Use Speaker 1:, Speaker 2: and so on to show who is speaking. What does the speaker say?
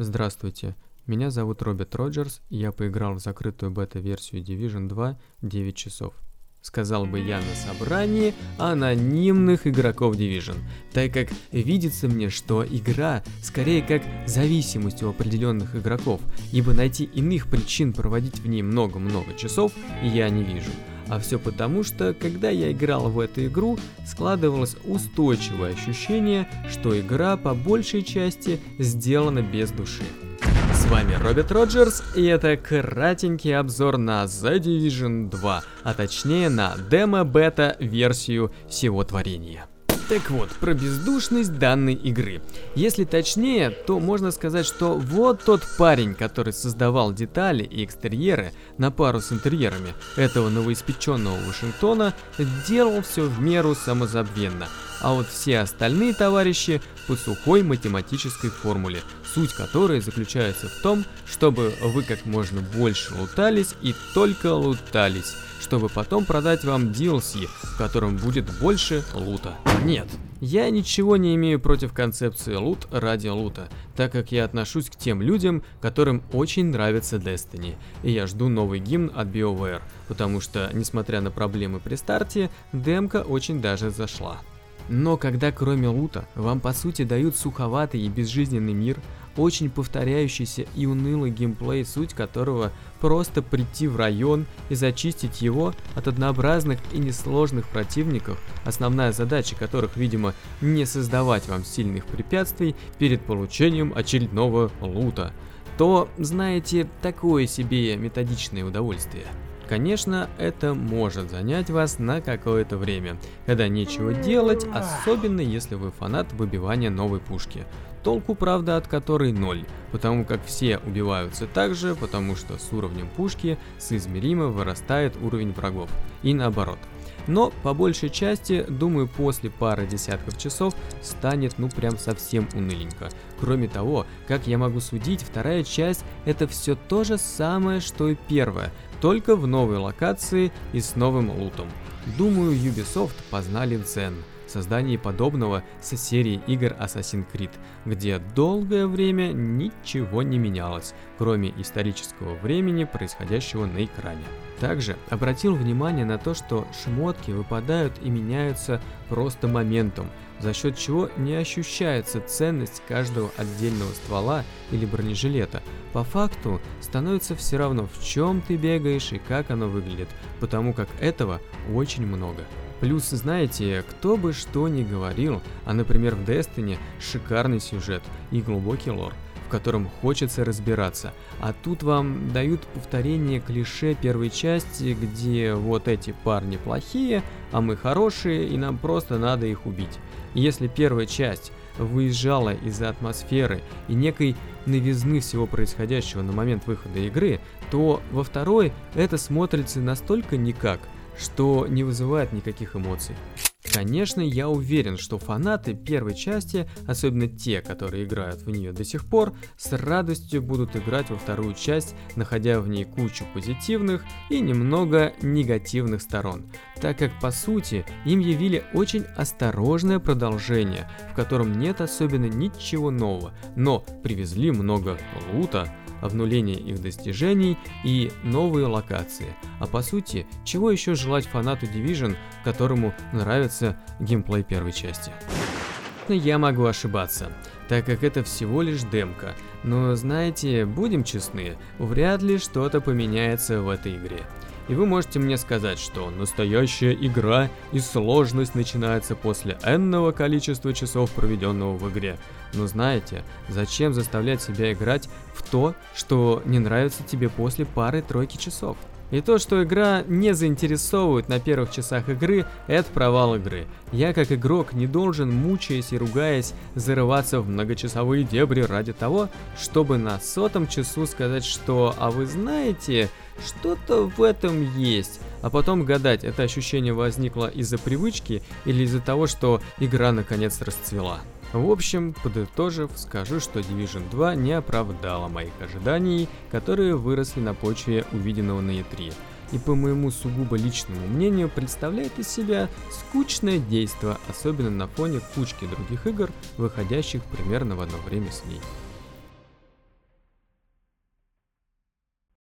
Speaker 1: Здравствуйте, меня зовут Роберт Роджерс, и я поиграл в закрытую бета-версию Division 2 9 часов. Сказал бы я на собрании анонимных игроков Division, так как видится мне, что игра скорее как зависимость у определенных игроков, ибо найти иных причин проводить в ней много-много часов я не вижу. А все потому, что когда я играл в эту игру, складывалось устойчивое ощущение, что игра по большей части сделана без души. С вами Роберт Роджерс, и это кратенький обзор на The Division 2, а точнее на демо-бета версию всего творения. Так вот, про бездушность данной игры. Если точнее, то можно сказать, что вот тот парень, который создавал детали и экстерьеры на пару с интерьерами этого новоиспеченного Вашингтона, делал все в меру самозабвенно, а вот все остальные товарищи по сухой математической формуле, суть которой заключается в том, чтобы вы как можно больше лутались и только лутались, чтобы потом продать вам DLC, в котором будет больше лута. Нет, я ничего не имею против концепции лут ради лута, так как я отношусь к тем людям, которым очень нравится Destiny, и я жду новый гимн от BioWare, потому что, несмотря на проблемы при старте, демка очень даже зашла. Но когда кроме лута вам по сути дают суховатый и безжизненный мир, очень повторяющийся и унылый геймплей, суть которого просто прийти в район и зачистить его от однообразных и несложных противников, основная задача которых, видимо, не создавать вам сильных препятствий перед получением очередного лута, то, знаете, такое себе методичное удовольствие. Конечно, это может занять вас на какое-то время, когда нечего делать, особенно если вы фанат выбивания новой пушки. Толку, правда, от которой ноль, потому как все убиваются так же, потому что с уровнем пушки соизмеримо вырастает уровень врагов, и наоборот. Но, по большей части, думаю, после пары десятков часов станет ну прям совсем уныленько. Кроме того, как я могу судить, вторая часть это все то же самое, что и первая, только в новой локации и с новым лутом. Думаю, Ubisoft познали в создании подобного с серии игр Assassin's Creed, где долгое время ничего не менялось, кроме исторического времени, происходящего на экране. Также обратил внимание на то, что шмотки выпадают и меняются просто моментом, за счет чего не ощущается ценность каждого отдельного ствола или бронежилета. По факту становится все равно в чем ты бегаешь и как оно выглядит, потому как этого очень много. Плюс, знаете, кто бы что ни говорил, а, например, в Destiny шикарный сюжет и глубокий лор – в котором хочется разбираться. А тут вам дают повторение клише первой части, где вот эти парни плохие, а мы хорошие, и нам просто надо их убить. Если первая часть выезжала из-за атмосферы и некой новизны всего происходящего на момент выхода игры, то во второй это смотрится настолько никак, что не вызывает никаких эмоций. Конечно, я уверен, что фанаты первой части, особенно те, которые играют в нее до сих пор, с радостью будут играть во вторую часть, находя в ней кучу позитивных и немного негативных сторон, так как по сути им явили очень осторожное продолжение, в котором нет особенно ничего нового, но привезли много лута, обнуление их достижений и новые локации. А по сути, чего еще желать фанату Division, которому нравится геймплей первой части? Я могу ошибаться, так как это всего лишь демка, но знаете, будем честны, вряд ли что-то поменяется в этой игре. И вы можете мне сказать, что настоящая игра и сложность начинается после энного количества часов, проведенного в игре. Но знаете, зачем заставлять себя играть в то, что не нравится тебе после пары-тройки часов? И то, что игра не заинтересовывает на первых часах игры, это провал игры. Я как игрок не должен, мучаясь и ругаясь, зарываться в многочасовые дебри ради того, чтобы на сотом часу сказать, что «а вы знаете, что-то в этом есть», а потом гадать, это ощущение возникло из-за привычки или из-за того, что игра наконец расцвела. В общем, подытожив, скажу, что Division 2 не оправдала моих ожиданий, которые выросли на почве увиденного на E3, и по моему сугубо личному мнению представляет из себя скучное действо, особенно на фоне кучки других игр, выходящих примерно в одно время с ней.